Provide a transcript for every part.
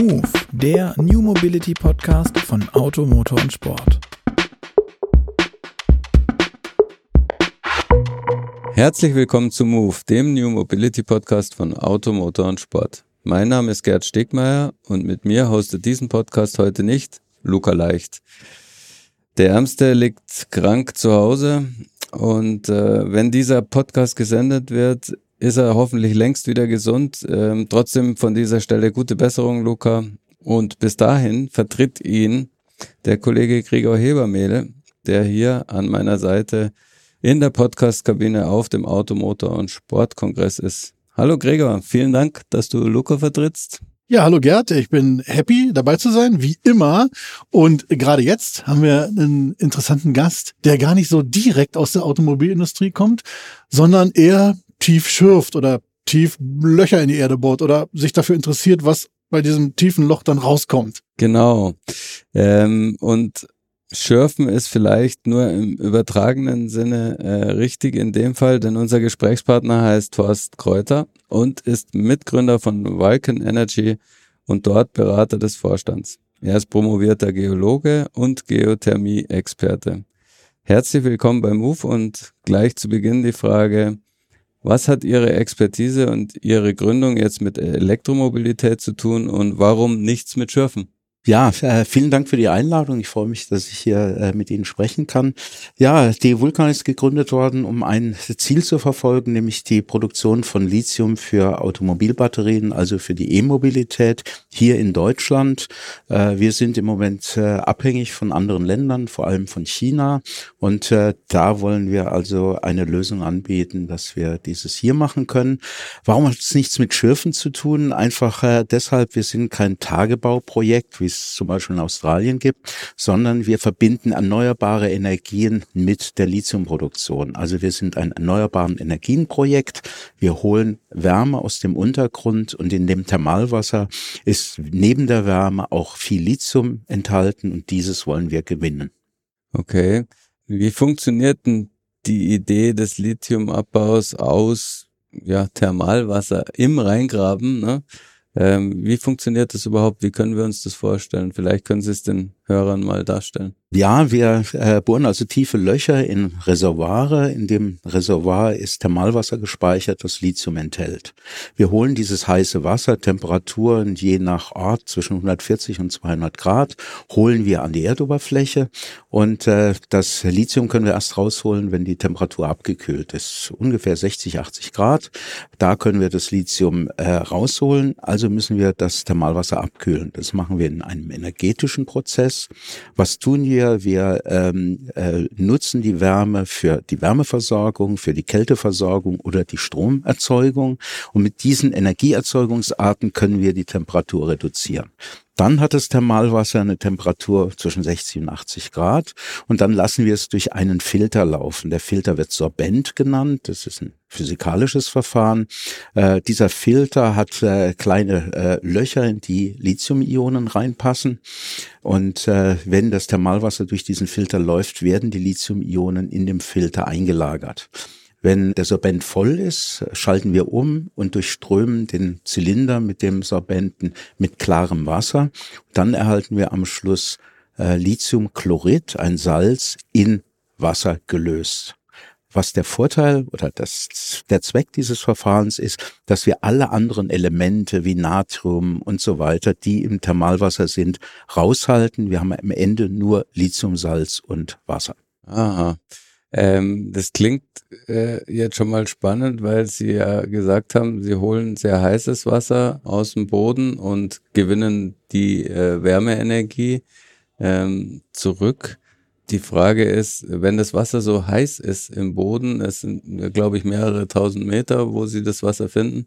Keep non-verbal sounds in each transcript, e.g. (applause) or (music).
Move, der New Mobility Podcast von Auto, Motor und Sport. Herzlich willkommen zu Move, dem New Mobility Podcast von Auto, Motor und Sport. Mein Name ist Gerd Stegmeier und mit mir hostet diesen Podcast heute nicht Luca Leicht. Der Ärmste liegt krank zu Hause und äh, wenn dieser Podcast gesendet wird, ist er hoffentlich längst wieder gesund. Ähm, trotzdem von dieser Stelle gute Besserung, Luca. Und bis dahin vertritt ihn der Kollege Gregor Hebermehl, der hier an meiner Seite in der Podcast-Kabine auf dem Automotor- und Sportkongress ist. Hallo Gregor, vielen Dank, dass du Luca vertrittst. Ja, hallo Gerd, ich bin happy dabei zu sein, wie immer. Und gerade jetzt haben wir einen interessanten Gast, der gar nicht so direkt aus der Automobilindustrie kommt, sondern eher tief schürft oder tief Löcher in die Erde bohrt oder sich dafür interessiert, was bei diesem tiefen Loch dann rauskommt. Genau. Ähm, und Schürfen ist vielleicht nur im übertragenen Sinne äh, richtig in dem Fall, denn unser Gesprächspartner heißt Thorst Kräuter und ist Mitgründer von Vulcan Energy und dort Berater des Vorstands. Er ist promovierter Geologe und Geothermie-Experte. Herzlich willkommen bei Move und gleich zu Beginn die Frage, was hat Ihre Expertise und Ihre Gründung jetzt mit Elektromobilität zu tun und warum nichts mit Schürfen? Ja, äh, vielen Dank für die Einladung. Ich freue mich, dass ich hier äh, mit Ihnen sprechen kann. Ja, die Vulkan ist gegründet worden, um ein Ziel zu verfolgen, nämlich die Produktion von Lithium für Automobilbatterien, also für die E-Mobilität hier in Deutschland. Äh, wir sind im Moment abhängig von anderen Ländern, vor allem von China. Und da wollen wir also eine Lösung anbieten, dass wir dieses hier machen können. Warum hat es nichts mit Schürfen zu tun? Einfach deshalb, wir sind kein Tagebauprojekt, wie es zum Beispiel in Australien gibt, sondern wir verbinden erneuerbare Energien mit der Lithiumproduktion. Also wir sind ein erneuerbaren Energienprojekt. Wir holen Wärme aus dem Untergrund und in dem Thermalwasser ist neben der Wärme auch viel Lithium enthalten und dieses wollen wir gewinnen. Okay. Wie funktioniert denn die Idee des Lithiumabbaus aus ja, Thermalwasser im Rheingraben? Ne? Ähm, wie funktioniert das überhaupt? Wie können wir uns das vorstellen? Vielleicht können Sie es den Hörern mal darstellen. Ja, wir äh, bohren also tiefe Löcher in Reservoire. In dem Reservoir ist Thermalwasser gespeichert, das Lithium enthält. Wir holen dieses heiße Wasser, Temperaturen je nach Ort zwischen 140 und 200 Grad, holen wir an die Erdoberfläche und äh, das Lithium können wir erst rausholen, wenn die Temperatur abgekühlt ist, ungefähr 60, 80 Grad. Da können wir das Lithium äh, rausholen, also müssen wir das Thermalwasser abkühlen. Das machen wir in einem energetischen Prozess. Was tun wir? wir, wir ähm, äh, nutzen die Wärme für die Wärmeversorgung, für die Kälteversorgung oder die Stromerzeugung. Und mit diesen Energieerzeugungsarten können wir die Temperatur reduzieren. Dann hat das Thermalwasser eine Temperatur zwischen 60 und 80 Grad und dann lassen wir es durch einen Filter laufen. Der Filter wird Sorbent genannt. Das ist ein physikalisches Verfahren. Äh, dieser Filter hat äh, kleine äh, Löcher, in die Lithium-Ionen reinpassen. Und äh, wenn das Thermalwasser durch diesen Filter läuft, werden die Lithium-Ionen in dem Filter eingelagert. Wenn der Sorbent voll ist, schalten wir um und durchströmen den Zylinder mit dem Sorbenten mit klarem Wasser. Dann erhalten wir am Schluss äh, Lithiumchlorid, ein Salz, in Wasser gelöst. Was der Vorteil oder das, der Zweck dieses Verfahrens ist, dass wir alle anderen Elemente wie Natrium und so weiter, die im Thermalwasser sind, raushalten. Wir haben am Ende nur Lithiumsalz und Wasser. Aha. Ähm, das klingt äh, jetzt schon mal spannend, weil Sie ja gesagt haben, Sie holen sehr heißes Wasser aus dem Boden und gewinnen die äh, Wärmeenergie ähm, zurück. Die Frage ist, wenn das Wasser so heiß ist im Boden, es sind, glaube ich, mehrere tausend Meter, wo Sie das Wasser finden,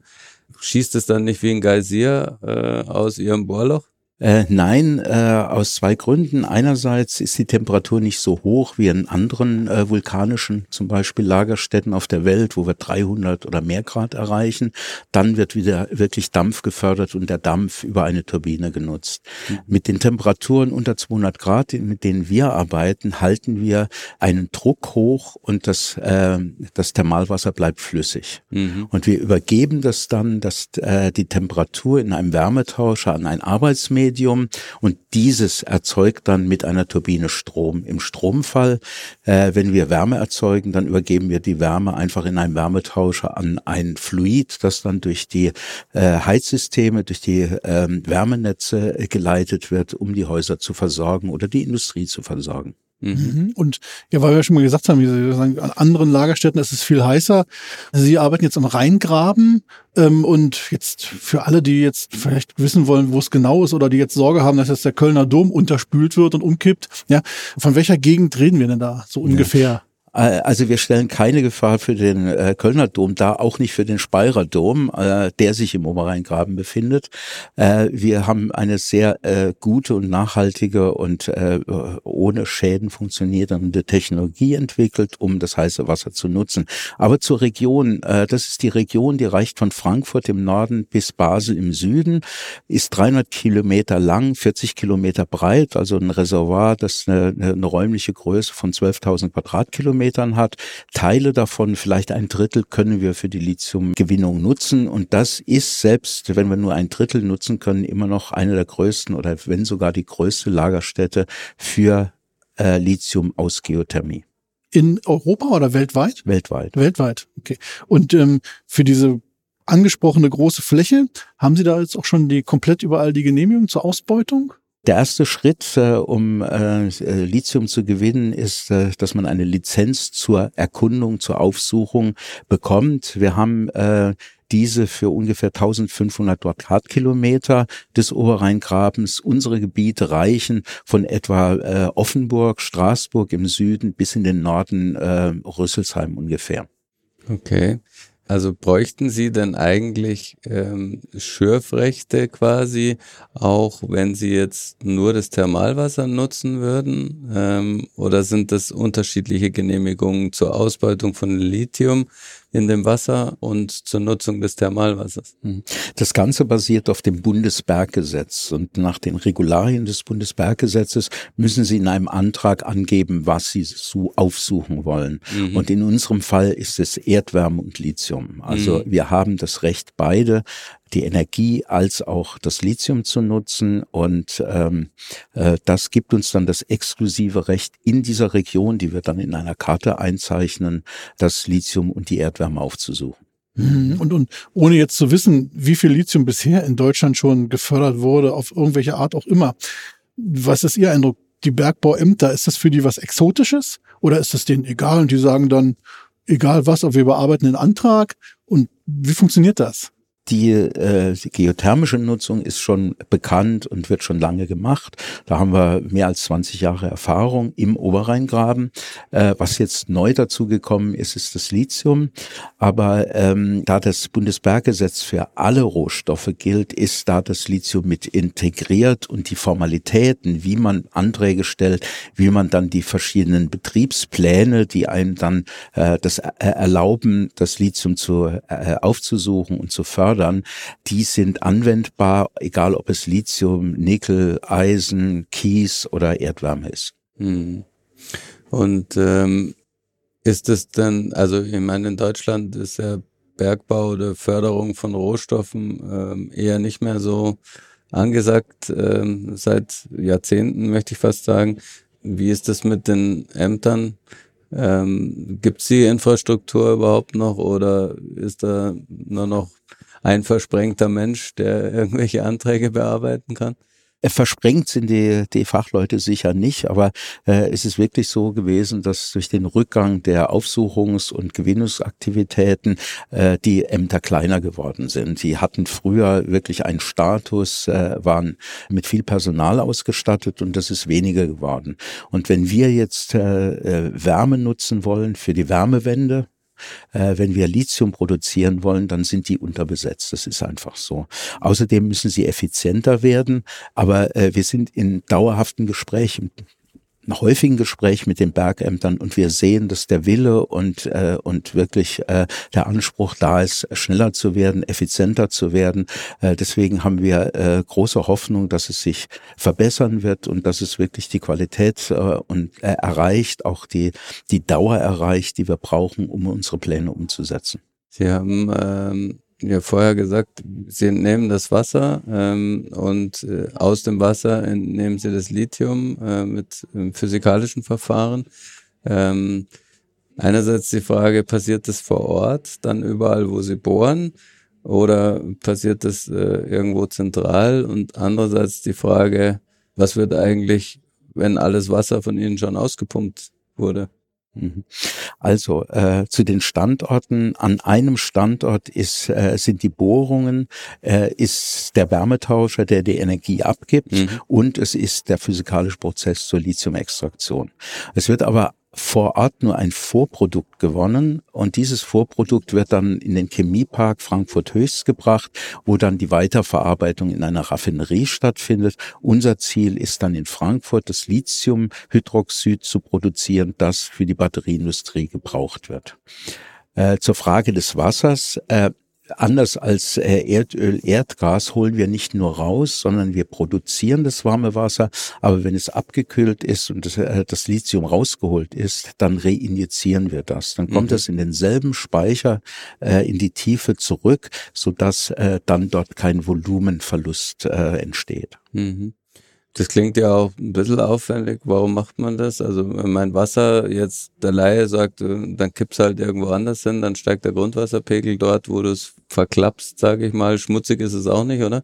schießt es dann nicht wie ein Geysir äh, aus Ihrem Bohrloch? Äh, nein, äh, aus zwei Gründen. Einerseits ist die Temperatur nicht so hoch wie in anderen äh, vulkanischen, zum Beispiel Lagerstätten auf der Welt, wo wir 300 oder mehr Grad erreichen. Dann wird wieder wirklich Dampf gefördert und der Dampf über eine Turbine genutzt. Mhm. Mit den Temperaturen unter 200 Grad, mit denen wir arbeiten, halten wir einen Druck hoch und das, äh, das Thermalwasser bleibt flüssig. Mhm. Und wir übergeben das dann, dass äh, die Temperatur in einem Wärmetauscher an ein Arbeitsmedium Medium und dieses erzeugt dann mit einer Turbine Strom. Im Stromfall, äh, wenn wir Wärme erzeugen, dann übergeben wir die Wärme einfach in einem Wärmetauscher an ein Fluid, das dann durch die äh, Heizsysteme, durch die äh, Wärmenetze geleitet wird, um die Häuser zu versorgen oder die Industrie zu versorgen. Mhm. Und ja, weil wir schon mal gesagt haben, wie sagen, an anderen Lagerstätten ist es viel heißer. Sie arbeiten jetzt am Rheingraben ähm, und jetzt für alle, die jetzt vielleicht wissen wollen, wo es genau ist oder die jetzt Sorge haben, dass jetzt der Kölner Dom unterspült wird und umkippt, ja, von welcher Gegend reden wir denn da so ungefähr? Ja. Äh, also wir stellen keine Gefahr für den äh, Kölner Dom dar, auch nicht für den Speyerer Dom, äh, der sich im Oberrheingraben befindet. Wir haben eine sehr gute und nachhaltige und ohne Schäden funktionierende Technologie entwickelt, um das heiße Wasser zu nutzen. Aber zur Region, das ist die Region, die reicht von Frankfurt im Norden bis Basel im Süden, ist 300 Kilometer lang, 40 Kilometer breit, also ein Reservoir, das eine, eine räumliche Größe von 12.000 Quadratkilometer Kilometern hat. Teile davon, vielleicht ein Drittel, können wir für die Lithiumgewinnung nutzen. Und das ist selbst, wenn wir nur ein Drittel nutzen können, immer noch eine der größten oder wenn sogar die größte Lagerstätte für äh, Lithium aus Geothermie. In Europa oder weltweit? Weltweit. Weltweit, okay. Und ähm, für diese angesprochene große Fläche, haben Sie da jetzt auch schon die komplett überall die Genehmigung zur Ausbeutung? Der erste Schritt, äh, um äh, Lithium zu gewinnen, ist, äh, dass man eine Lizenz zur Erkundung, zur Aufsuchung bekommt. Wir haben äh, diese für ungefähr 1500 Quadratkilometer des Oberrheingrabens. Unsere Gebiete reichen von etwa äh, Offenburg, Straßburg im Süden bis in den Norden äh, Rüsselsheim ungefähr. Okay. Also bräuchten Sie denn eigentlich ähm, Schürfrechte quasi, auch wenn Sie jetzt nur das Thermalwasser nutzen würden? Ähm, oder sind das unterschiedliche Genehmigungen zur Ausbeutung von Lithium? In dem Wasser und zur Nutzung des Thermalwassers. Hm. Das Ganze basiert auf dem Bundesberggesetz und nach den Regularien des Bundesberggesetzes müssen Sie in einem Antrag angeben, was Sie so aufsuchen wollen. Mhm. Und in unserem Fall ist es Erdwärme und Lithium. Also mhm. wir haben das Recht, beide die Energie als auch das Lithium zu nutzen. Und ähm, äh, das gibt uns dann das exklusive Recht in dieser Region, die wir dann in einer Karte einzeichnen, das Lithium und die Erdwärme aufzusuchen. Mhm. Und, und ohne jetzt zu wissen, wie viel Lithium bisher in Deutschland schon gefördert wurde, auf irgendwelche Art auch immer, was ist Ihr Eindruck? Die Bergbauämter, ist das für die was Exotisches oder ist das denen egal und die sagen dann, egal was, ob wir bearbeiten den Antrag und wie funktioniert das? Die, äh, die geothermische Nutzung ist schon bekannt und wird schon lange gemacht. Da haben wir mehr als 20 Jahre Erfahrung im Oberrheingraben. Äh, was jetzt neu dazu gekommen ist, ist das Lithium. Aber ähm, da das Bundesberggesetz für alle Rohstoffe gilt, ist da das Lithium mit integriert und die Formalitäten, wie man Anträge stellt, wie man dann die verschiedenen Betriebspläne, die einem dann äh, das äh, erlauben, das Lithium zu äh, aufzusuchen und zu fördern, fördern, die sind anwendbar, egal ob es Lithium, Nickel, Eisen, Kies oder Erdwärme ist. Hm. Und ähm, ist es denn, also ich meine, in Deutschland ist ja Bergbau oder Förderung von Rohstoffen ähm, eher nicht mehr so angesagt, ähm, seit Jahrzehnten möchte ich fast sagen. Wie ist das mit den Ämtern? Ähm, Gibt es die Infrastruktur überhaupt noch oder ist da nur noch ein versprengter Mensch, der irgendwelche Anträge bearbeiten kann? Versprengt sind die, die Fachleute sicher nicht, aber äh, es ist wirklich so gewesen, dass durch den Rückgang der Aufsuchungs- und Gewinnungsaktivitäten äh, die Ämter kleiner geworden sind. Die hatten früher wirklich einen Status, äh, waren mit viel Personal ausgestattet und das ist weniger geworden. Und wenn wir jetzt äh, äh Wärme nutzen wollen für die Wärmewende, Äh, wenn wir Lithium produzieren wollen, dann sind die unterbesetzt. Das ist einfach so. Außerdem müssen sie effizienter werden, aber äh, wir sind in dauerhaften Gesprächen häufigen Gespräch mit den Bergämtern und wir sehen, dass der Wille und, äh, und wirklich äh, der Anspruch da ist, schneller zu werden, effizienter zu werden. Äh, deswegen haben wir äh, große Hoffnung, dass es sich verbessern wird und dass es wirklich die Qualität äh, und äh, erreicht, auch die, die Dauer erreicht, die wir brauchen, um unsere Pläne umzusetzen. Sie haben ähm, ja vorher gesagt, sie entnehmen das Wasser ähm, und äh, aus dem Wasser entnehmen sie das Lithium äh, mit äh, physikalischen Verfahren. Ähm, einerseits die Frage, passiert das vor Ort, dann überall, wo sie bohren, oder passiert das äh, irgendwo zentral? Und andererseits die Frage, was wird eigentlich, wenn alles Wasser von ihnen schon ausgepumpt wurde? Mhm. Also äh, zu den Standorten. An einem Standort ist, äh, sind die Bohrungen, äh, ist der Wärmetauscher, der die Energie abgibt mhm. und es ist der physikalische Prozess zur Lithiumextraktion. Es wird aber vor Ort nur ein Vorprodukt gewonnen und dieses Vorprodukt wird dann in den Chemiepark Frankfurt Höchst gebracht, wo dann die Weiterverarbeitung in einer Raffinerie stattfindet. Unser Ziel ist dann in Frankfurt das Lithiumhydroxid zu produzieren, das für die Batterieindustrie gebraucht wird. Äh, zur Frage des Wassers. Äh, anders als äh, Erdöl, Erdgas holen wir nicht nur raus, sondern wir produzieren das warme Wasser. Aber wenn es abgekühlt ist und das, äh, das Lithium rausgeholt ist, dann reinjizieren wir das. Dann kommt mhm. das in denselben Speicher äh, in die Tiefe zurück, sodass äh, dann dort kein Volumenverlust äh, entsteht. Mhm. Das klingt ja auch ein bisschen aufwendig. Warum macht man das? Also mein Wasser, jetzt der Laie sagt, äh, dann kippst halt irgendwo anders hin, dann steigt der Grundwasserpegel dort, wo du es verklappst, sage ich mal. Schmutzig ist es auch nicht, oder?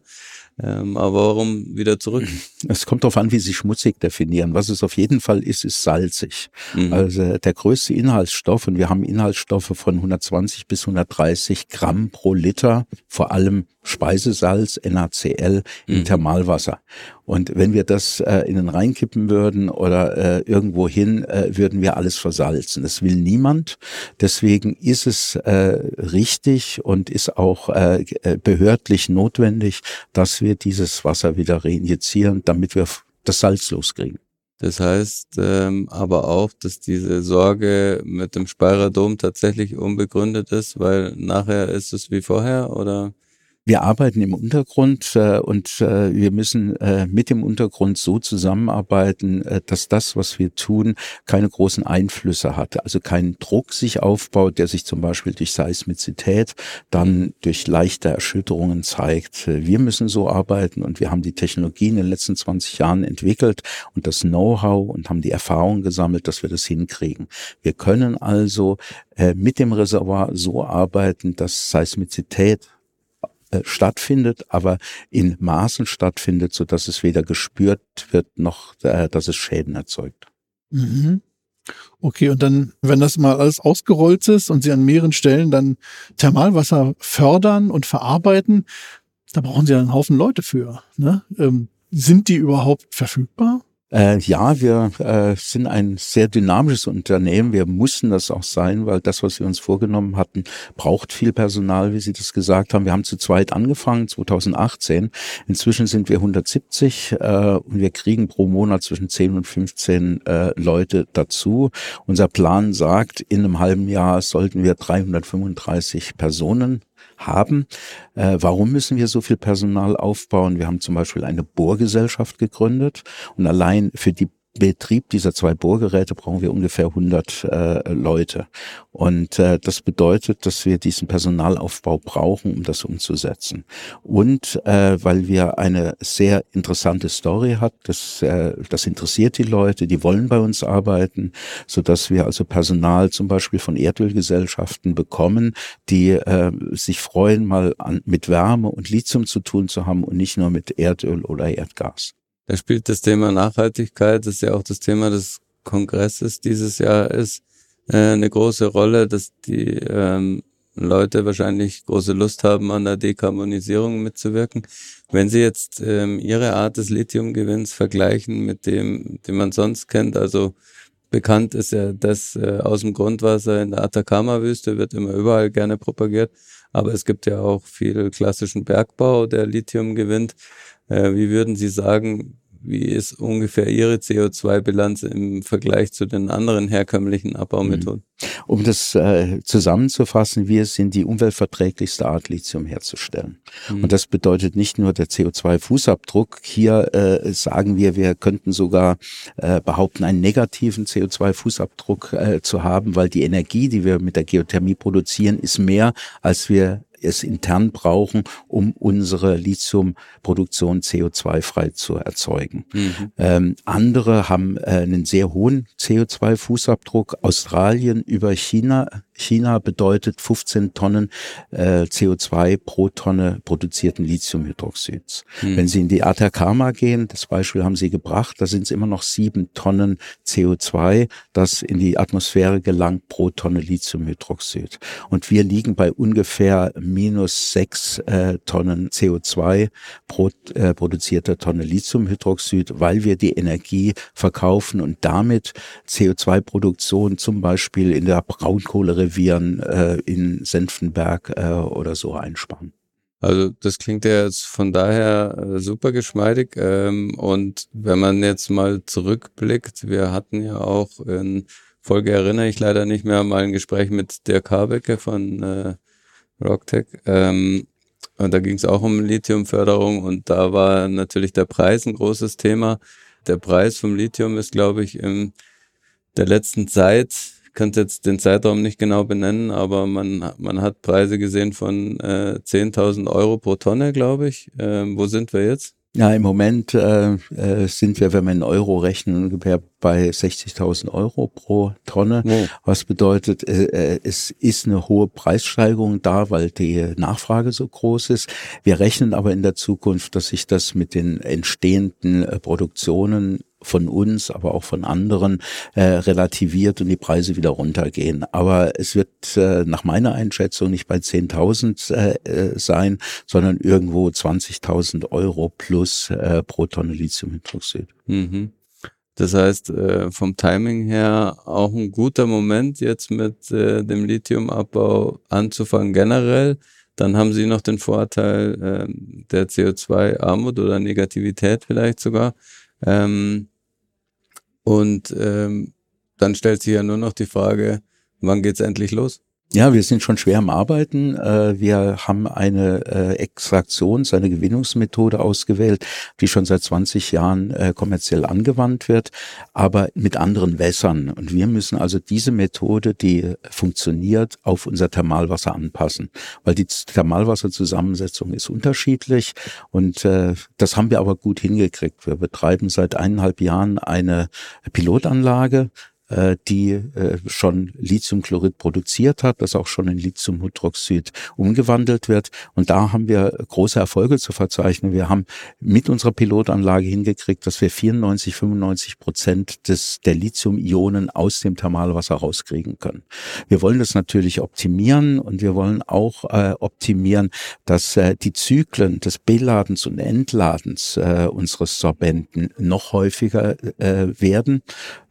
Ähm, aber warum wieder zurück? (laughs) Es kommt darauf an, wie Sie schmutzig definieren. Was es auf jeden Fall ist, ist salzig. Mhm. Also der größte Inhaltsstoff, und wir haben Inhaltsstoffe von 120 bis 130 Gramm pro Liter, vor allem Speisesalz, NaCl im mhm. Thermalwasser. Und wenn wir das äh, in den Rhein kippen würden oder äh, irgendwo hin, äh, würden wir alles versalzen. Das will niemand. Deswegen ist es äh, richtig und ist auch äh, äh behördlich notwendig, dass wir dieses Wasser wieder reinjizieren, damit wir das Salz loskriegen. Das heißt ähm, aber auch, dass diese Sorge mit dem Speyerer Dom tatsächlich unbegründet ist, weil nachher ist es wie vorher oder? Wir arbeiten im Untergrund äh, und äh, wir müssen äh, mit dem Untergrund so zusammenarbeiten, äh, dass das, was wir tun, keine großen Einflüsse hat. Also kein Druck sich aufbaut, der sich zum Beispiel durch Seismizität dann durch leichte Erschütterungen zeigt. Wir müssen so arbeiten und wir haben die Technologie in den letzten 20 Jahren entwickelt und das Know-how und haben die Erfahrung gesammelt, dass wir das hinkriegen. Wir können also äh, mit dem Reservoir so arbeiten, dass Seismizität äh, stattfindet, aber in Maßen stattfindet, so dass es weder gespürt wird noch, äh, dass es Schäden erzeugt. Mhm. Okay, und dann, wenn das mal alles ausgerollt ist und Sie an mehreren Stellen dann Thermalwasser fördern und verarbeiten, da brauchen Sie einen Haufen Leute für. Ne? Ähm, sind die überhaupt verfügbar? Äh, ja, wir äh, sind ein sehr dynamisches Unternehmen. Wir mussten das auch sein, weil das, was wir uns vorgenommen hatten, braucht viel Personal, wie Sie das gesagt haben. Wir haben zu zweit angefangen, 2018. Inzwischen sind wir 170 äh, und wir kriegen pro Monat zwischen 10 und 15 äh, Leute dazu. Unser Plan sagt, in einem halben Jahr sollten wir 335 Personen haben. Äh, warum müssen wir so viel Personal aufbauen? Wir haben zum Beispiel eine Bohrgesellschaft gegründet und allein für die Betrieb dieser zwei Bohrgeräte brauchen wir ungefähr 100 äh, Leute. Und äh, das bedeutet, dass wir diesen Personalaufbau brauchen, um das umzusetzen. Und äh, weil wir eine sehr interessante Story hat, das, äh, das interessiert die Leute, die wollen bei uns arbeiten, so dass wir also Personal zum Beispiel von Erdölgesellschaften bekommen, die äh, sich freuen, mal an, mit Wärme und Lithium zu tun zu haben und nicht nur mit Erdöl oder Erdgas. Da spielt das Thema Nachhaltigkeit, das ja auch das Thema des Kongresses dieses Jahr ist, äh, eine große Rolle, dass die ähm, Leute wahrscheinlich große Lust haben, an der Dekarbonisierung mitzuwirken. Wenn Sie jetzt ähm, Ihre Art des Lithiumgewinns vergleichen mit dem, den man sonst kennt, also bekannt ist ja das äh, aus dem Grundwasser in der Atacama-Wüste, wird immer überall gerne propagiert. Aber es gibt ja auch viel klassischen Bergbau, der Lithium gewinnt. Äh, wie würden Sie sagen, wie ist ungefähr Ihre CO2-Bilanz im Vergleich zu den anderen herkömmlichen Abbaumethoden? Mhm. Um das äh, zusammenzufassen, wir sind die umweltverträglichste Art, Lithium herzustellen. Mhm. Und das bedeutet nicht nur der CO2-Fußabdruck. Hier äh, sagen wir, wir könnten sogar äh, behaupten, einen negativen CO2-Fußabdruck äh, zu haben, weil die Energie, die wir mit der Geothermie produzieren, ist mehr, als wir es intern brauchen, um unsere Lithiumproduktion CO2-frei zu erzeugen. Mhm. Ähm, andere haben äh, einen sehr hohen CO2-Fußabdruck. Australien über China China bedeutet 15 Tonnen äh, CO2 pro Tonne produzierten Lithiumhydroxids. Hm. Wenn Sie in die Atacama gehen, das Beispiel haben Sie gebracht, da sind es immer noch sieben Tonnen CO2, das in die Atmosphäre gelangt pro Tonne Lithiumhydroxid. Und wir liegen bei ungefähr minus sechs äh, Tonnen CO2 pro äh, produzierter Tonne Lithiumhydroxid, weil wir die Energie verkaufen und damit CO2-Produktion zum Beispiel in der Braunkohle Revieren äh, in Senftenberg äh, oder so einsparen. Also das klingt ja jetzt von daher äh, super geschmeidig. Ähm, und wenn man jetzt mal zurückblickt, wir hatten ja auch in Folge erinnere ich leider nicht mehr mal ein Gespräch mit der Kabecke von äh, Rocktech. Ähm, und da ging es auch um Lithiumförderung und da war natürlich der Preis ein großes Thema. Der Preis vom Lithium ist, glaube ich, in der letzten Zeit könnte jetzt den Zeitraum nicht genau benennen, aber man, man hat Preise gesehen von äh, 10.000 Euro pro Tonne, glaube ich. Ähm, wo sind wir jetzt? Ja, im Moment äh, äh, sind wir, wenn wir in Euro rechnen, ungefähr bei 60.000 Euro pro Tonne. Oh. Was bedeutet, äh, äh, es ist eine hohe Preissteigerung da, weil die Nachfrage so groß ist. Wir rechnen aber in der Zukunft, dass sich das mit den entstehenden äh, Produktionen von uns, aber auch von anderen äh, relativiert und die Preise wieder runtergehen. Aber es wird äh, nach meiner Einschätzung nicht bei 10.000 äh, äh, sein, sondern irgendwo 20.000 Euro plus äh, pro Tonne Lithiumhydroxid. Mhm. Das heißt, äh, vom Timing her auch ein guter Moment, jetzt mit äh, dem Lithiumabbau anzufangen generell. Dann haben Sie noch den Vorteil äh, der CO2-Armut oder Negativität vielleicht sogar. Ähm, und ähm, dann stellt sich ja nur noch die Frage, wann geht's endlich los? Ja, wir sind schon schwer am Arbeiten. Äh, wir haben eine äh, Extraktions-, eine Gewinnungsmethode ausgewählt, die schon seit 20 Jahren äh, kommerziell angewandt wird, aber mit anderen Wässern. Und wir müssen also diese Methode, die funktioniert, auf unser Thermalwasser anpassen, weil die Thermalwasserzusammensetzung ist unterschiedlich und das haben wir aber gut hingekriegt. Wir betreiben seit eineinhalb Jahren eine Pilotanlage, äh, die äh, schon Lithiumchlorid produziert hat, das auch schon in Lithiumhydroxid umgewandelt wird. Und da haben wir große Erfolge zu verzeichnen. Wir haben mit unserer Pilotanlage hingekriegt, dass wir 94, 95 Prozent des, der Lithium-Ionen aus dem Thermalwasser rauskriegen können. Wir wollen das natürlich optimieren und wir wollen auch äh, optimieren, dass äh, die Zyklen des Beladens und Entladens äh, unseres Sorbenten noch häufiger äh, werden.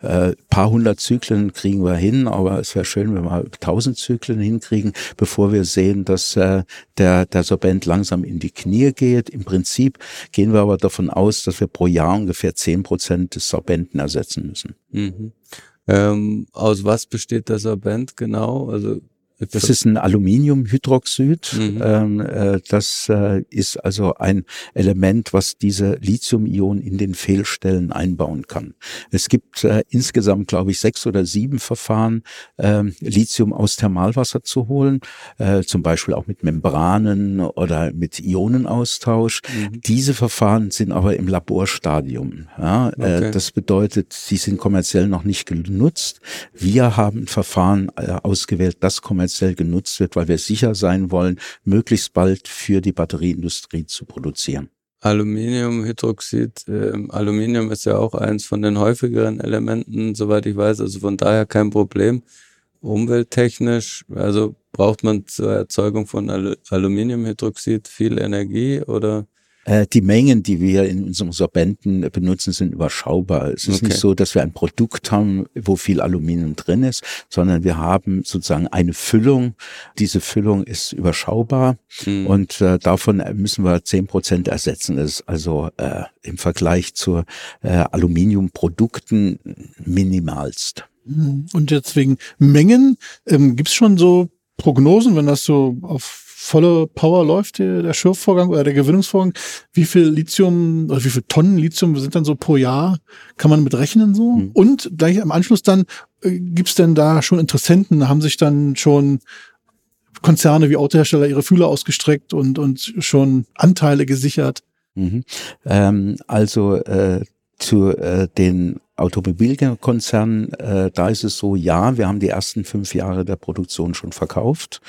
Äh, paar hundert 100 Zyklen kriegen wir hin, aber es wäre schön, wenn wir 1000 Zyklen hinkriegen, bevor wir sehen, dass äh, der, der Sorbent langsam in die Knie geht. Im Prinzip gehen wir aber davon aus, dass wir pro Jahr ungefähr 10 Prozent des Sorbenten ersetzen müssen. Mhm. Ähm, aus was besteht der Sorbent genau? Also das ist ein Aluminiumhydroxid. Mhm. Ähm, äh, das äh, ist also ein Element, was diese Lithium-Ionen in den Fehlstellen einbauen kann. Es gibt äh, insgesamt, glaube ich, sechs oder sieben Verfahren, äh, Lithium aus Thermalwasser zu holen, äh, zum Beispiel auch mit Membranen oder mit Ionenaustausch. Mhm. Diese Verfahren sind aber im Laborstadium. Ja? Äh, okay. das bedeutet, sie sind kommerziell noch nicht genutzt. Wir haben Verfahren ausgewählt, das kommerziell kommerziell genutzt wird, weil wir sicher sein wollen, möglichst bald für die Batterieindustrie zu produzieren. Aluminiumhydroxid, äh, Aluminium ist ja auch eins von den häufigeren Elementen, soweit ich weiß, also von daher kein Problem. Umwelttechnisch, also braucht man zur Erzeugung von Al Aluminiumhydroxid viel Energie oder? Äh, die Mengen, die wir in unseren Sorbenten benutzen, sind überschaubar. Es ist okay. nicht so, dass wir ein Produkt haben, wo viel Aluminium drin ist, sondern wir haben sozusagen eine Füllung. Diese Füllung ist überschaubar mhm. und äh, davon müssen wir zehn Prozent ersetzen. Das ist also äh, im Vergleich zu äh, Aluminiumprodukten minimalst. Mhm. Und jetzt wegen Mengen, ähm, gibt es schon so Prognosen, wenn das so auf volle Power läuft, der, der Schürfvorgang oder der Gewinnungsvorgang, wie viel Lithium oder wie viel Tonnen Lithium sind dann so pro Jahr, kann man mit rechnen so? Mhm. Und gleich im Anschluss dann, äh, gibt's denn da schon Interessenten, haben sich dann schon Konzerne wie Autohersteller ihre Fühler ausgestreckt und, und schon Anteile gesichert? Mhm. Ähm, also äh, zu äh, den Automobilkonzern, äh, da ist es so, ja, wir haben die ersten fünf Jahre der Produktion schon verkauft.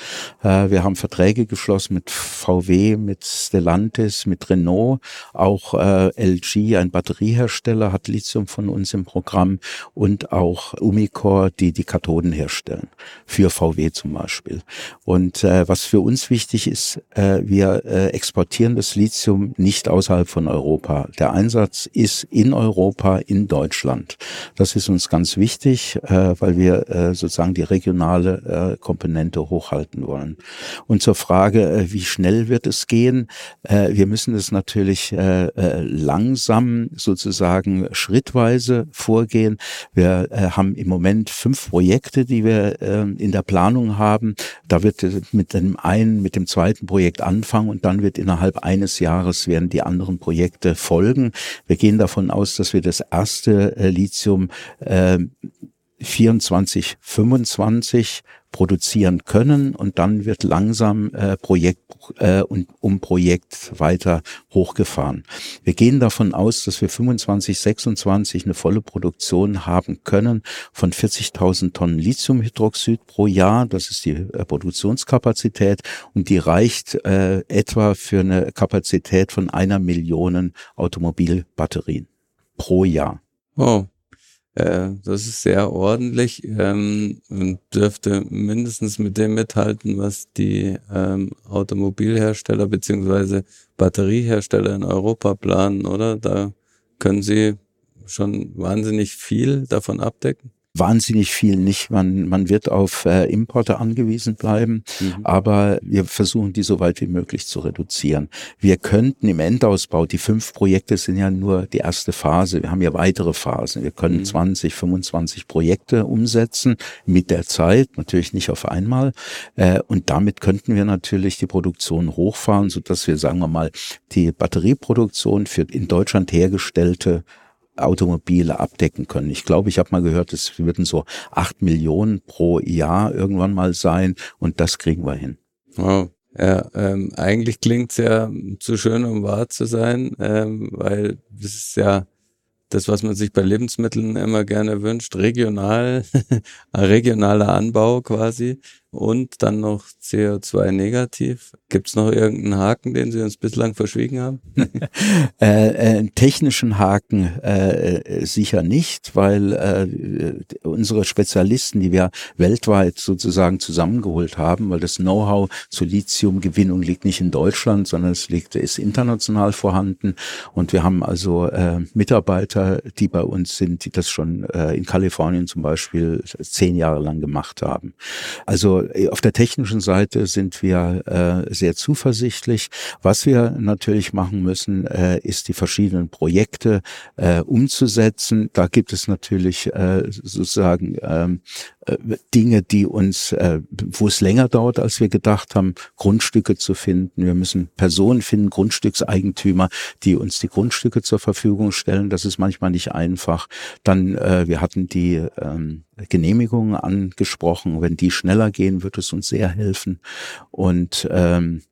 Äh, wir haben Verträge geschlossen mit VW, mit Stellantis, mit Renault. Auch äh, LG, ein Batteriehersteller, hat Lithium von uns im Programm und auch Umicore, die die Kathoden herstellen, für VW zum Beispiel. Und äh, was für uns wichtig ist, äh, wir äh, exportieren das Lithium nicht außerhalb von Europa. Der Einsatz ist in Europa, in Deutschland. Land. Das ist uns ganz wichtig, äh, weil wir äh, sozusagen die regionale äh, Komponente hochhalten wollen. Und zur Frage, äh, wie schnell wird es gehen? Äh, wir müssen es natürlich äh, äh, langsam sozusagen schrittweise vorgehen. Wir äh, haben im Moment fünf Projekte, die wir äh, in der Planung haben. Da wird mit dem einen, mit dem zweiten Projekt anfangen und dann wird innerhalb eines Jahres werden die anderen Projekte folgen. Wir gehen davon aus, dass wir das erste äh, Lithium äh, 24, 25 produzieren können und dann wird langsam äh, Projekt äh, und um Projekt weiter hochgefahren. Wir gehen davon aus, dass wir 25, 26 eine volle Produktion haben können von 40.000 Tonnen Lithiumhydroxid pro Jahr. Das ist die äh, Produktionskapazität und die reicht äh, etwa für eine Kapazität von einer Million Automobilbatterien pro Jahr. Oh, äh, das ist sehr ordentlich ähm, und dürfte mindestens mit dem mithalten, was die ähm, Automobilhersteller beziehungsweise Batteriehersteller in Europa planen, oder? Da können sie schon wahnsinnig viel davon abdecken wahnsinnig viel nicht. Man, man wird auf äh, Importe angewiesen bleiben, mhm. aber wir versuchen die so weit wie möglich zu reduzieren. Wir könnten im Endausbau, die fünf Projekte sind ja nur die erste Phase, wir haben ja weitere Phasen. Wir können mhm. 20, 25 Projekte umsetzen mit der Zeit, natürlich nicht auf einmal. Äh, und damit könnten wir natürlich die Produktion hochfahren, so dass wir, sagen wir mal, die Batterieproduktion für in Deutschland hergestellte Automobile abdecken können. Ich glaube, ich habe mal gehört, es würden so acht Millionen pro Jahr irgendwann mal sein und das kriegen wir hin. Wow. Ja, ähm, eigentlich klingt's ja zu schön, um wahr zu sein, ähm, weil das ist ja das, was man sich bei Lebensmitteln immer gerne wünscht, regional, (laughs) regionaler Anbau quasi und dann noch CO2 negativ. Gibt es noch irgendeinen Haken, den Sie uns bislang verschwiegen haben? (laughs) äh, äh, technischen Haken äh, sicher nicht, weil äh, unsere Spezialisten, die wir weltweit sozusagen zusammengeholt haben, weil das Know-how zur Lithiumgewinnung liegt nicht in Deutschland, sondern es liegt, ist international vorhanden. Und wir haben also äh, Mitarbeiter, die bei uns sind, die das schon äh, in Kalifornien zum Beispiel zehn Jahre lang gemacht haben. Also äh, auf der technischen Seite sind wir äh, sehr zuversichtlich. Was wir natürlich machen müssen, äh, ist die verschiedenen Projekte äh, umzusetzen. Da gibt es natürlich äh, sozusagen ähm, äh, Dinge, die uns, äh, wo es länger dauert, als wir gedacht haben, Grundstücke zu finden. Wir müssen Personen finden, Grundstückseigentümer, die uns die Grundstücke zur Verfügung stellen. Das ist manchmal nicht einfach. Dann, äh, wir hatten die ähm, Genehmigungen angesprochen. Wenn die schneller gehen, wird es uns sehr helfen. Und ähm,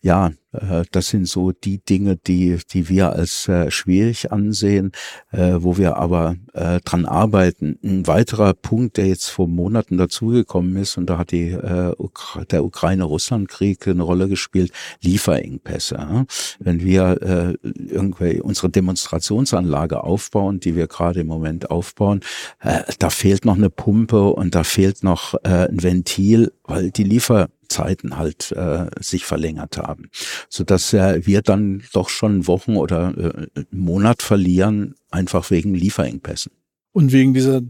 ja, äh, das sind so die Dinge, die, die wir als äh, schwierig ansehen, äh, wo wir aber äh, dran arbeiten. Ein weiterer Punkt, der jetzt vor Monaten dazugekommen ist, und da hat die, äh, der Ukraine-Russland-Krieg eine Rolle gespielt, Lieferengpässe. Wenn wir äh, irgendwie unsere Demonstrationsanlage aufbauen, die wir gerade im Moment aufbauen, äh, da fehlt noch eine Pumpe und da fehlt noch äh, ein Ventil, weil die Liefer Zeiten halt äh, sich verlängert haben, so dass äh, wir dann doch schon Wochen oder äh, Monat verlieren einfach wegen Lieferengpässen. Und wegen dieser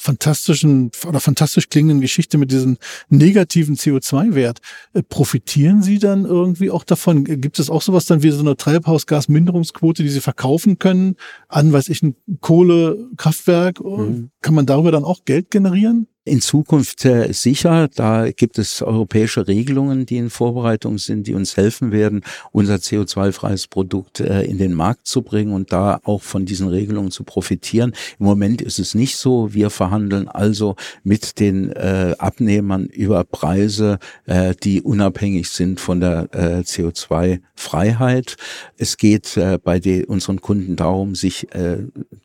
fantastischen oder fantastisch klingenden Geschichte mit diesem negativen CO2-Wert. Äh, profitieren Sie dann irgendwie auch davon? Gibt es auch sowas dann wie so eine Treibhausgasminderungsquote, die Sie verkaufen können an, weiß ich, ein Kohlekraftwerk? Mhm. Kann man darüber dann auch Geld generieren? In Zukunft äh, sicher. Da gibt es europäische Regelungen, die in Vorbereitung sind, die uns helfen werden, unser CO2-freies Produkt äh, in den Markt zu bringen und da auch von diesen Regelungen zu profitieren. Im Moment ist es nicht so. Wir verhandeln also mit den äh, Abnehmern über Preise, die unabhängig sind von der äh, CO2-Freiheit. Es geht bei unseren Kunden darum, sich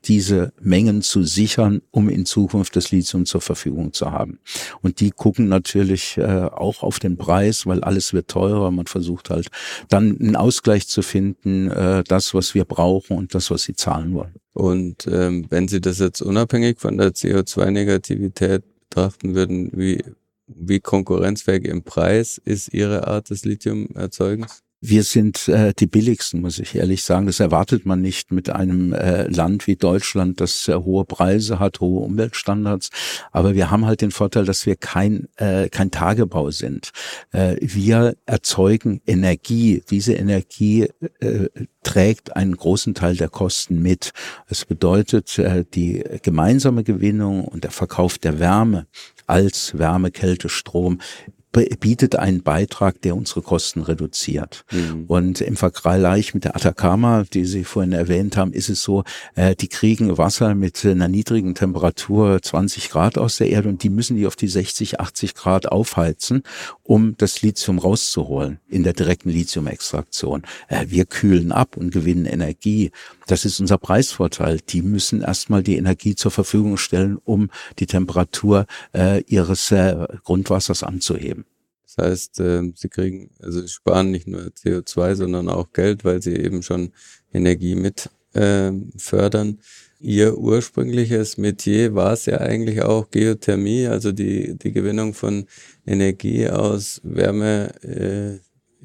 diese Mengen zu sichern, um in Zukunft das Lithium zur Verfügung zu haben. Und die gucken natürlich äh, auch auf den Preis, weil alles wird teurer. Man versucht halt dann einen Ausgleich zu finden, äh, das, was wir brauchen und das, was sie zahlen wollen. Und ähm, wenn Sie das jetzt unabhängig von der CO2-Negativität betrachten würden, wie, wie konkurrenzfähig im Preis ist Ihre Art des Lithiumerzeugens? Wir sind äh, die billigsten, muss ich ehrlich sagen. Das erwartet man nicht mit einem äh, Land wie Deutschland, das äh, hohe Preise hat, hohe Umweltstandards. Aber wir haben halt den Vorteil, dass wir kein, äh, kein Tagebau sind. Äh, wir erzeugen Energie. Diese Energie äh, trägt einen großen Teil der Kosten mit. Es bedeutet, äh, die gemeinsame Gewinnung und der Verkauf der Wärme als Wärme, Kälte, Strom bietet einen Beitrag, der unsere Kosten reduziert. Mhm. Und im Vergleich mit der Atacama, die Sie vorhin erwähnt haben, ist es so, äh, die kriegen Wasser mit einer niedrigen Temperatur 20 Grad aus der Erde und die müssen die auf die 60, 80 Grad aufheizen, um das Lithium rauszuholen in der direkten Lithiumextraktion. Äh, wir kühlen ab und gewinnen Energie. Das ist unser Preisvorteil. Die müssen erstmal die Energie zur Verfügung stellen, um die Temperatur äh, ihres äh, Grundwassers anzuheben. Das heißt, äh, sie kriegen, also sie sparen nicht nur CO2, sondern auch Geld, weil sie eben schon Energie mit äh, fördern. Ihr ursprüngliches Metier war es ja eigentlich auch Geothermie, also die, die Gewinnung von Energie aus Wärme äh,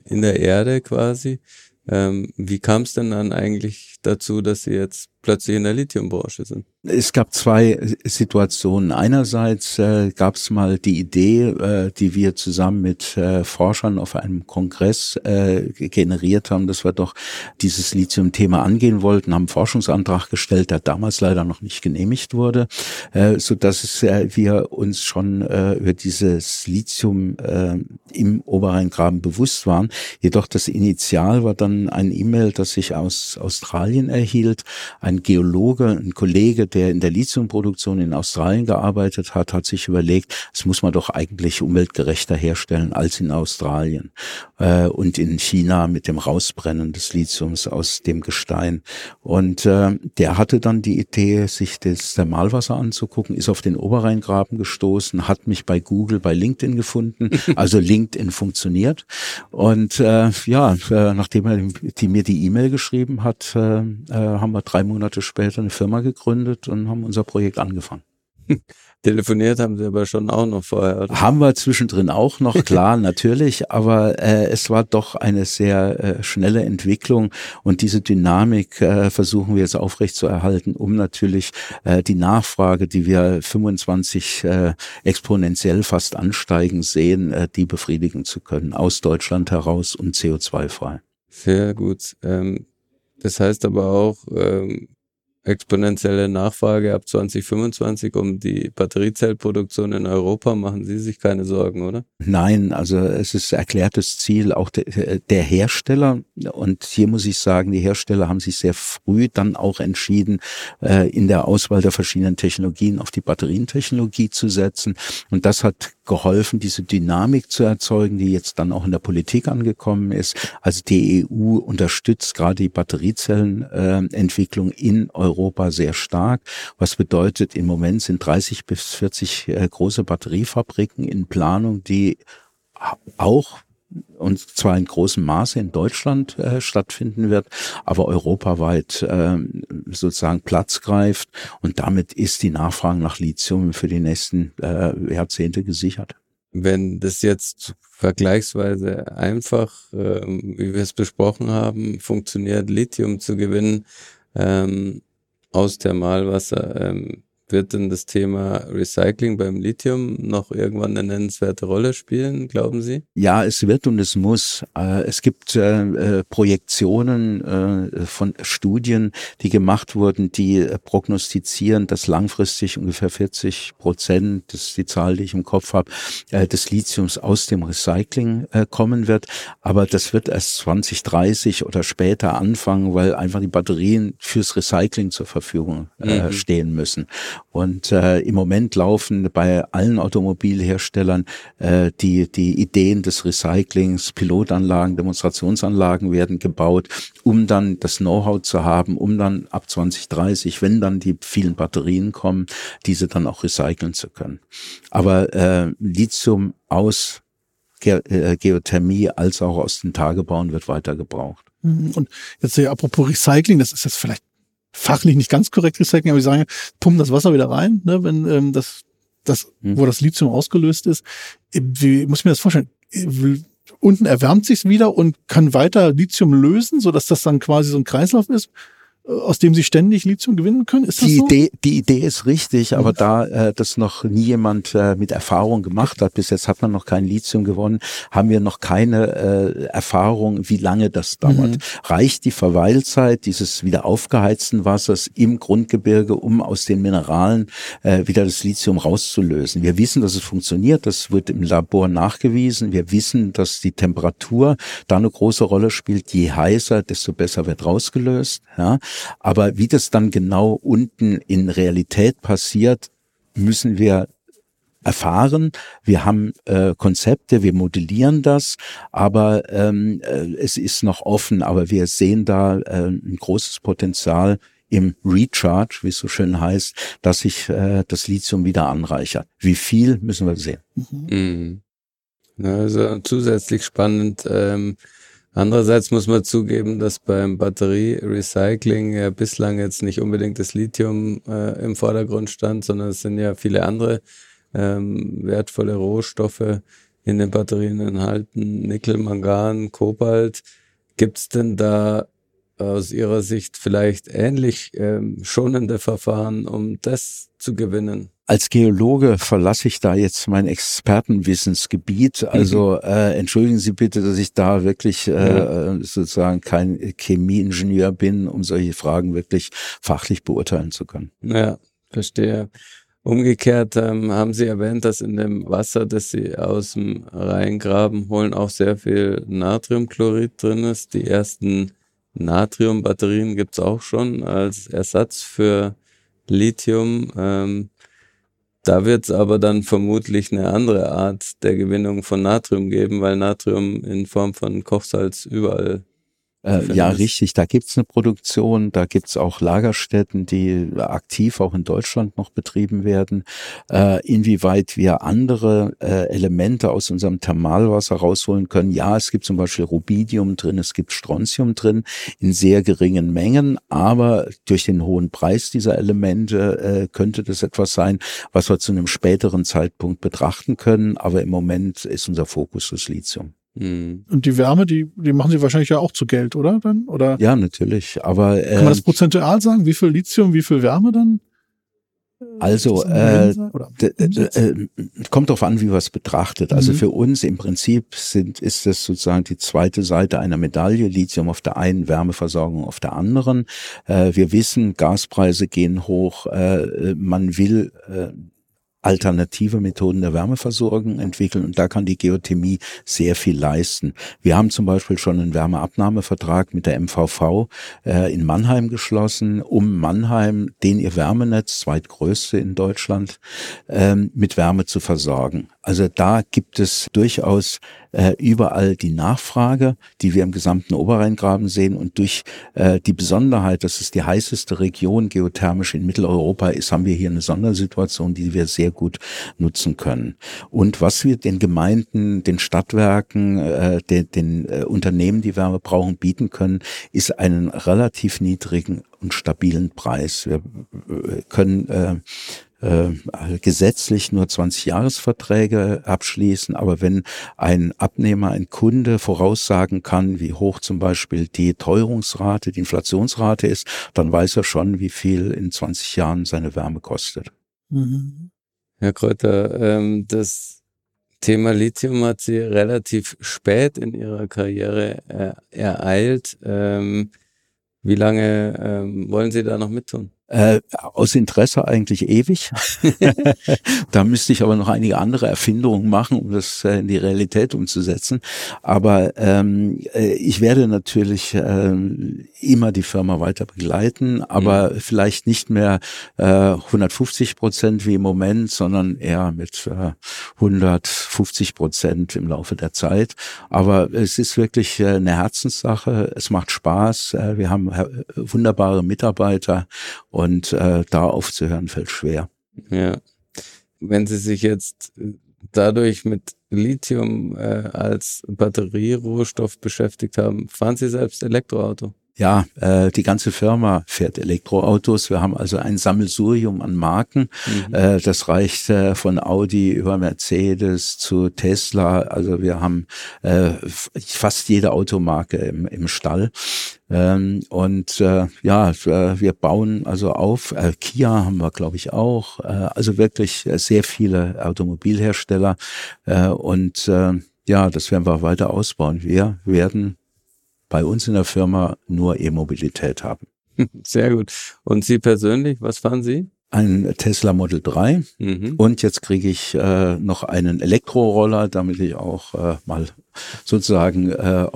in der Erde quasi. Ähm, wie kam es denn dann eigentlich dazu, dass Sie jetzt plötzlich in der Lithiumbranche sind? Es gab zwei Situationen. Einerseits äh, gab es mal die Idee, äh, die wir zusammen mit äh, Forschern auf einem Kongress äh, generiert haben, dass wir doch dieses Lithium-Thema angehen wollten, haben einen Forschungsantrag gestellt, der damals leider noch nicht genehmigt wurde, äh, so dass es, äh, wir uns schon äh, über dieses Lithium äh, im Oberrheingraben bewusst waren. Jedoch das Initial war dann ein E-Mail, das ich aus Australien erhielt, ein Geologe, ein Kollege, der in der Lithiumproduktion in Australien gearbeitet hat, hat sich überlegt, das muss man doch eigentlich umweltgerechter herstellen als in Australien äh, und in China mit dem Rausbrennen des Lithiums aus dem Gestein. Und äh, der hatte dann die Idee, sich das Thermalwasser anzugucken, ist auf den Oberrheingraben gestoßen, hat mich bei Google, bei LinkedIn gefunden. (laughs) Also LinkedIn funktioniert. Und äh, ja, äh, nachdem er die, mir die E-Mail geschrieben hat, äh, äh, haben wir drei Monate später eine Firma gegründet und haben unser Projekt angefangen. (laughs) Telefoniert haben sie aber schon auch noch vorher. Oder? Haben wir zwischendrin auch noch, (laughs) klar, natürlich, aber äh, es war doch eine sehr äh, schnelle Entwicklung und diese Dynamik äh, versuchen wir jetzt aufrechtzuerhalten, um natürlich äh, die Nachfrage, die wir 25 äh, exponentiell fast ansteigen sehen, äh, die befriedigen zu können, aus Deutschland heraus und CO2-frei. Sehr gut. Ähm, das heißt aber auch, ähm, exponentielle Nachfrage ab 2025 um die Batteriezellproduktion in Europa. Machen Sie sich keine Sorgen, oder? Nein, also es ist erklärtes Ziel auch der, der Hersteller. Und hier muss ich sagen, die Hersteller haben sich sehr früh dann auch entschieden, äh, in der Auswahl der verschiedenen Technologien auf die Batterientechnologie zu setzen. Und das hat geholfen, diese Dynamik zu erzeugen, die jetzt dann auch in der Politik angekommen ist. Also die EU unterstützt gerade die Batteriezellenentwicklung äh, in Europa sehr stark, was bedeutet, im Moment sind 30 bis 40 äh, große Batteriefabriken in Planung, die auch und zwar in großem Maße in Deutschland äh, stattfinden wird, aber europaweit äh, sozusagen Platz greift und damit ist die Nachfrage nach Lithium für die nächsten äh, Jahrzehnte gesichert. wenn das jetzt vergleichsweise einfach, äh, wie wir es besprochen haben, funktioniert, Lithium zu gewinnen ähm, aus Thermalwasser, ähm, wird denn das Thema Recycling beim Lithium noch irgendwann eine nennenswerte Rolle spielen, glauben Sie? Ja, es wird und es muss. Äh, es gibt äh, äh, Projektionen von Studien, die gemacht wurden, die prognostizieren, dass langfristig ungefähr 40 Prozent, das ist die Zahl, die ich im Kopf habe, des Lithiums aus dem Recycling kommen wird. Aber das wird erst 2030 oder später anfangen, weil einfach die Batterien fürs Recycling zur Verfügung mhm. stehen müssen. Und äh, im Moment laufen bei allen Automobilherstellern äh, die, die Ideen des Recyclings, Pilotanlagen, Demonstrationsanlagen werden gebaut, um dann das Know-how zu haben, um dann ab 2030, wenn dann die vielen Batterien kommen, diese dann auch recyceln zu können. Aber äh, Lithium aus Ge äh, Geothermie als auch aus den Tagebauen wird weiter gebraucht. Mhm. Und jetzt apropos Recycling, das ist jetzt vielleicht fachlich nicht ganz korrekt recyceln, aber ich sage, pumpen das Wasser wieder rein, ne, wenn ähm, das, das, hm. wo das Lithium ausgelöst ist. Wie muss ich mir das vorstellen? Unten erwärmt sich's wieder und kann weiter Lithium lösen, so dass das dann quasi so ein Kreislauf ist aus dem sie ständig Lithium gewinnen können? Ist das die so? Idee, die Idee ist richtig, aber mhm. da äh, das noch nie jemand äh, mit Erfahrung gemacht hat, bis jetzt hat man noch kein Lithium gewonnen, haben wir noch keine äh, Erfahrung, wie lange das dauert. Mhm. Reicht die Verweilzeit dieses wieder aufgeheizten Wassers im Grundgebirge, um aus den Mineralen äh, wieder das Lithium rauszulösen? Wir wissen, dass es funktioniert, das wird im Labor nachgewiesen. Wir wissen, dass die Temperatur da eine große Rolle spielt. Je heißer, desto besser wird rausgelöst. Ja. Aber wie das dann genau unten in Realität passiert, müssen wir erfahren. Wir haben äh, Konzepte, wir modellieren das, aber ähm, äh, es ist noch offen. Aber wir sehen da äh, ein großes Potenzial im Recharge, wie es so schön heißt, dass sich äh, das Lithium wieder anreichert. Wie viel müssen wir sehen. Mhm. Also zusätzlich spannend. Ähm Andererseits muss man zugeben, dass beim Batterierecycling ja bislang jetzt nicht unbedingt das Lithium äh, im Vordergrund stand, sondern es sind ja viele andere ähm, wertvolle Rohstoffe in den Batterien enthalten, Nickel, Mangan, Kobalt. Gibt es denn da aus Ihrer Sicht vielleicht ähnlich ähm, schonende Verfahren, um das zu gewinnen? Als Geologe verlasse ich da jetzt mein Expertenwissensgebiet. Also mhm. äh, entschuldigen Sie bitte, dass ich da wirklich äh, ja. Äh, sozusagen kein Chemieingenieur bin, um solche Fragen wirklich fachlich beurteilen zu können. Ja, verstehe. Umgekehrt ähm, haben Sie erwähnt, dass in dem Wasser, das Sie aus dem Rheingraben holen, auch sehr viel Natriumchlorid drin ist. Die ersten Natriumbatterien gibt's auch schon als Ersatz für Lithium. Ähm, da wird es aber dann vermutlich eine andere Art der Gewinnung von Natrium geben, weil Natrium in Form von Kochsalz überall äh, ja, richtig. Da gibt's eine Produktion, da gibt's auch Lagerstätten, die aktiv auch in Deutschland noch betrieben werden. Äh, inwieweit wir andere äh, Elemente aus unserem Thermalwasser rausholen können. Ja, es gibt zum Beispiel Rubidium drin, es gibt Strontium drin in sehr geringen Mengen, aber durch den hohen Preis dieser Elemente äh, könnte das etwas sein, was wir zu einem späteren Zeitpunkt betrachten können. Aber im Moment ist unser Fokus das Lithium. Mhm. Und die Wärme, die, die machen sie wahrscheinlich ja auch zu Geld, oder? Dann? Oder? Ja, natürlich. Aber äh, kann man das ähm, prozentual sagen? Wie viel Lithium, wie viel Wärme dann? Also äh, äh, kommt darauf an, wie man es betrachtet. Also mhm. für uns im Prinzip sind ist das sozusagen die zweite Seite einer Medaille. Lithium auf der einen, Wärmeversorgung auf der anderen. Äh, wir wissen, Gaspreise gehen hoch. Äh, man will äh, alternative Methoden der Wärmeversorgung entwickeln und da kann die Geothermie sehr viel leisten. Wir haben zum Beispiel schon einen Wärmeabnahmevertrag mit der MVV äh, in Mannheim geschlossen, um Mannheim, den ihr Wärmenetz, zweitgrößte in Deutschland, ähm, mit Wärme zu versorgen. Also da gibt es durchaus äh, überall die Nachfrage, die wir im gesamten Oberrheingraben sehen und durch äh, die Besonderheit, dass es die heißeste Region geothermisch in Mitteleuropa ist, haben wir hier eine Sondersituation, die wir sehr gut nutzen können. Und was wir den Gemeinden, den Stadtwerken, äh, den, den äh, Unternehmen, die Wärme brauchen, bieten können, ist einen relativ niedrigen und stabilen Preis. Wir können äh, äh, gesetzlich nur 20 Jahresverträge abschließen, aber wenn ein Abnehmer, ein Kunde voraussagen kann, wie hoch zum Beispiel die Teuerungsrate, die Inflationsrate ist, dann weiß er schon, wie viel in 20 Jahren seine Wärme kostet. Mhm. Herr Kräuter, ähm, das Thema Lithium hat Sie relativ spät in Ihrer Karriere äh, ereilt. Ähm, wie lange ähm, wollen Sie da noch mittun? Äh, aus Interesse eigentlich ewig. (laughs) da müsste ich aber noch einige andere Erfindungen machen, um das äh, in die Realität umzusetzen. Aber ähm, äh, ich werde natürlich äh, immer die Firma weiter begleiten, aber mhm. vielleicht nicht mehr äh, 150 Prozent wie im Moment, sondern eher mit äh, 150 Prozent im Laufe der Zeit. Aber es ist wirklich äh, eine Herzenssache. Es macht Spaß. Äh, wir haben äh, wunderbare Mitarbeiter und da aufzuhören fällt schwer. Ja. Wenn Sie sich jetzt dadurch mit Lithium als Batterierohstoff beschäftigt haben, fahren Sie selbst Elektroauto? Ja, äh, die ganze Firma fährt Elektroautos. Wir haben also ein Sammelsurium an Marken. Mhm. Äh, das reicht äh, von Audi über Mercedes zu Tesla. Also wir haben äh, fast jede Automarke im, im Stall. Ähm, und äh, ja, äh, wir bauen also auf. Äh, Kia haben wir, glaube ich, auch. Äh, also wirklich äh, sehr viele Automobilhersteller. Äh, und äh, ja, das werden wir weiter ausbauen. Wir werden bei uns in der Firma nur E-Mobilität haben. (laughs) Sehr gut. Und Sie persönlich, was fahren Sie? Ein Tesla Model 3 mhm. und jetzt kriege ich äh, noch einen Elektroroller, damit ich auch äh, mal sozusagen äh,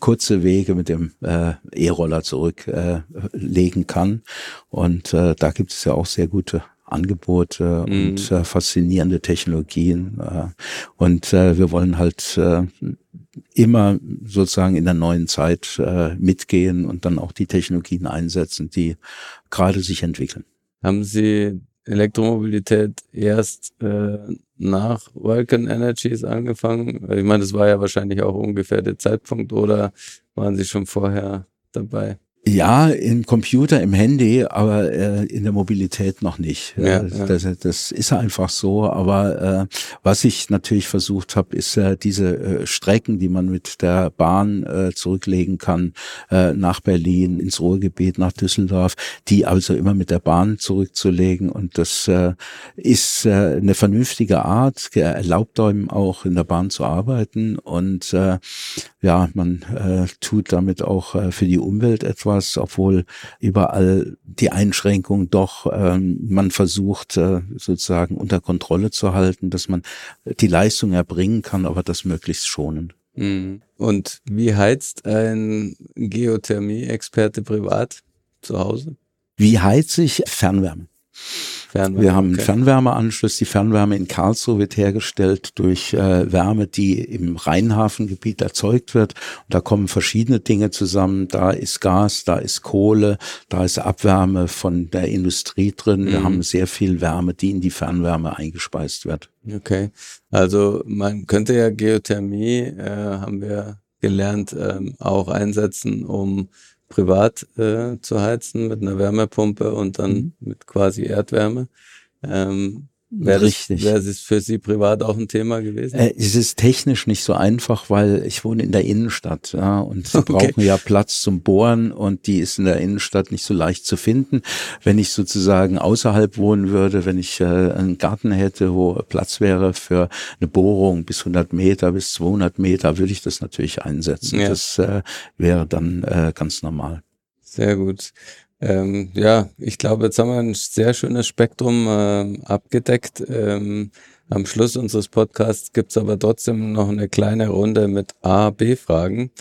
kurze Wege mit dem äh, E-Roller zurücklegen äh, kann. Und äh, da gibt es ja auch sehr gute Angebote mhm. und äh, faszinierende Technologien. Äh, und äh, wir wollen halt äh, immer sozusagen in der neuen Zeit äh, mitgehen und dann auch die Technologien einsetzen, die gerade sich entwickeln. Haben Sie Elektromobilität erst äh, nach Vulcan Energies angefangen? Ich meine, das war ja wahrscheinlich auch ungefähr der Zeitpunkt oder waren Sie schon vorher dabei? Ja, im Computer, im Handy, aber äh, in der Mobilität noch nicht. Ja. Das, das, ist einfach so. Aber äh, was ich natürlich versucht habe, ist äh, diese äh, Strecken, die man mit der Bahn äh, zurücklegen kann, äh, nach Berlin, ins Ruhrgebiet, nach Düsseldorf, die also immer mit der Bahn zurückzulegen. Und das äh, ist äh, eine vernünftige Art, erlaubt einem auch in der Bahn zu arbeiten. Und äh, ja, man äh, tut damit auch äh, für die Umwelt etwas etwas, obwohl überall die Einschränkung doch ähm, man versucht äh, sozusagen unter Kontrolle zu halten, dass man die Leistung erbringen kann, aber das möglichst schonend. Mhm. Und wie heizt ein Geothermie-Experte privat zu Hause? Wie heizt sich Fernwärme? Fernwärme, wir haben einen okay. Fernwärmeanschluss. Die Fernwärme in Karlsruhe wird hergestellt durch äh, Wärme, die im Rheinhafengebiet erzeugt wird. Und da kommen verschiedene Dinge zusammen. Da ist Gas, da ist Kohle, da ist Abwärme von der Industrie drin. Wir mhm. haben sehr viel Wärme, die in die Fernwärme eingespeist wird. Okay, also man könnte ja Geothermie, äh, haben wir gelernt, ähm, auch einsetzen, um privat äh, zu heizen mit einer Wärmepumpe und dann mhm. mit quasi Erdwärme. Ähm, Wäre das, wäre es für Sie privat auch ein Thema gewesen? Äh, es ist technisch nicht so einfach, weil ich wohne in der Innenstadt, ja, und Sie (laughs) okay. brauchen ja Platz zum Bohren und die ist in der Innenstadt nicht so leicht zu finden. Wenn ich sozusagen außerhalb wohnen würde, wenn ich äh, einen Garten hätte, wo Platz wäre für eine Bohrung bis 100 Meter, bis 200 Meter, würde ich das natürlich einsetzen. Ja. Das äh, wäre dann äh, ganz normal. Sehr gut. Ähm, ja, ich glaube, jetzt haben wir ein sehr schönes Spektrum äh, abgedeckt. Ähm, am Schluss unseres Podcasts gibt's aber trotzdem noch eine kleine Runde mit A, B-Fragen.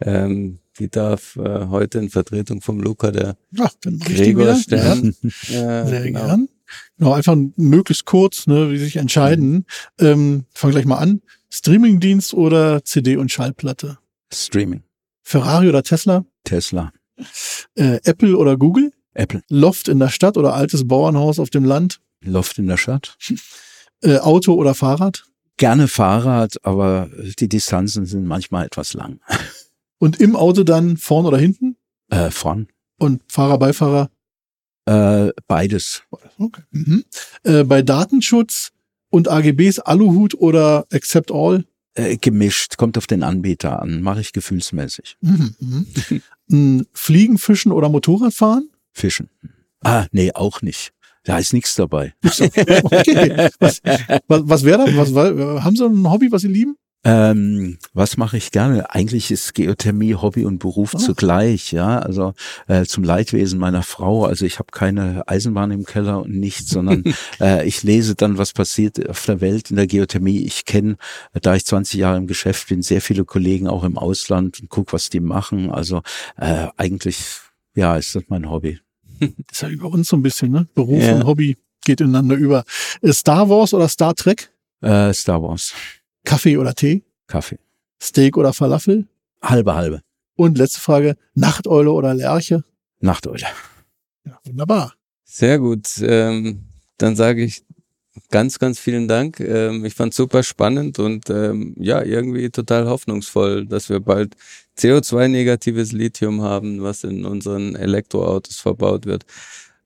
Ähm, die darf äh, heute in Vertretung vom Luca der Ach, Gregor stellen. Ja. Äh, sehr genau. gern. Genau, einfach möglichst kurz, ne, wie sich entscheiden. Mhm. Ähm, fang gleich mal an. Streamingdienst oder CD und Schallplatte? Streaming. Ferrari oder Tesla? Tesla. Äh, Apple oder Google? Apple. Loft in der Stadt oder altes Bauernhaus auf dem Land? Loft in der Stadt. (laughs) Äh, Auto oder Fahrrad? Gerne Fahrrad, aber die Distanzen sind manchmal etwas lang. (laughs) Und im Auto dann vorn oder hinten? Äh, vorn. Und Fahrer, Beifahrer? Äh, beides. Okay. Mhm. Äh, bei Datenschutz und AGBs Aluhut oder Accept All? Äh, gemischt, kommt auf den Anbieter an, mache ich gefühlsmäßig. Mhm. Mhm. Fliegen, Fischen oder Motorradfahren? Fischen. Ah, nee, auch nicht. Da ist nichts dabei. okay. Was, was, was wäre da? Was, haben Sie ein Hobby, was Sie lieben? Ähm, was mache ich gerne? Eigentlich ist Geothermie Hobby und Beruf oh. zugleich, ja. Also äh, zum Leidwesen meiner Frau. Also ich habe keine Eisenbahn im Keller und nichts, sondern (laughs) äh, ich lese dann, was passiert auf der Welt in der Geothermie. Ich kenne, da ich 20 Jahre im Geschäft bin, sehr viele Kollegen auch im Ausland und guck, was die machen. Also äh, eigentlich, ja, ist das mein Hobby. Das (laughs) ist ja über uns so ein bisschen, ne? Beruf ja. und Hobby geht ineinander über. Star Wars oder Star Trek? Äh, Star Wars. Kaffee oder Tee? Kaffee. Steak oder Falafel? Halbe, halbe. Und letzte Frage, Nachteule oder Lerche? Nachteule. Ja, wunderbar. Sehr gut. Ähm, dann sage ich ganz, ganz vielen Dank. Ähm, ich fand super spannend und ähm, ja, irgendwie total hoffnungsvoll, dass wir bald CO2-negatives Lithium haben, was in unseren Elektroautos verbaut wird.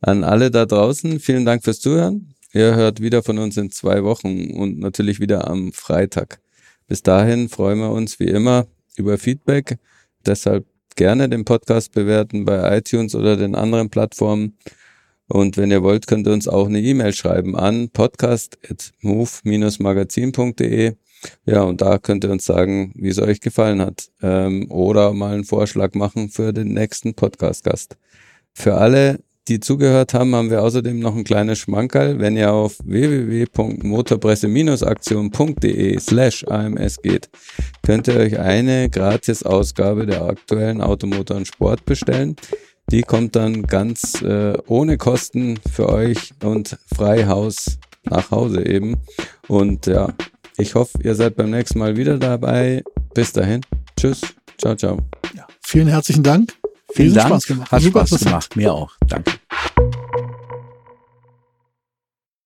An alle da draußen, vielen Dank fürs Zuhören. Ihr hört wieder von uns in zwei Wochen und natürlich wieder am Freitag. Bis dahin freuen wir uns wie immer über Feedback. Deshalb gerne den Podcast bewerten bei iTunes oder den anderen Plattformen. Und wenn ihr wollt, könnt ihr uns auch eine E-Mail schreiben an podcast.move-magazin.de. Ja, und da könnt ihr uns sagen, wie es euch gefallen hat. Ähm, oder mal einen Vorschlag machen für den nächsten Podcast-Gast. Für alle, die zugehört haben, haben wir außerdem noch ein kleines Schmankerl. Wenn ihr auf www.motorpresse-aktion.de slash AMS geht, könnt ihr euch eine Gratis-Ausgabe der aktuellen Automotor und Sport bestellen. Die kommt dann ganz äh, ohne Kosten für euch und frei Haus nach Hause eben. Und ja, ich hoffe, ihr seid beim nächsten Mal wieder dabei. Bis dahin. Tschüss. Ciao, ciao. Ja, vielen herzlichen Dank. Vielen Dank. Spaß gemacht. Hat Super Spaß gemacht. Mir auch. Danke.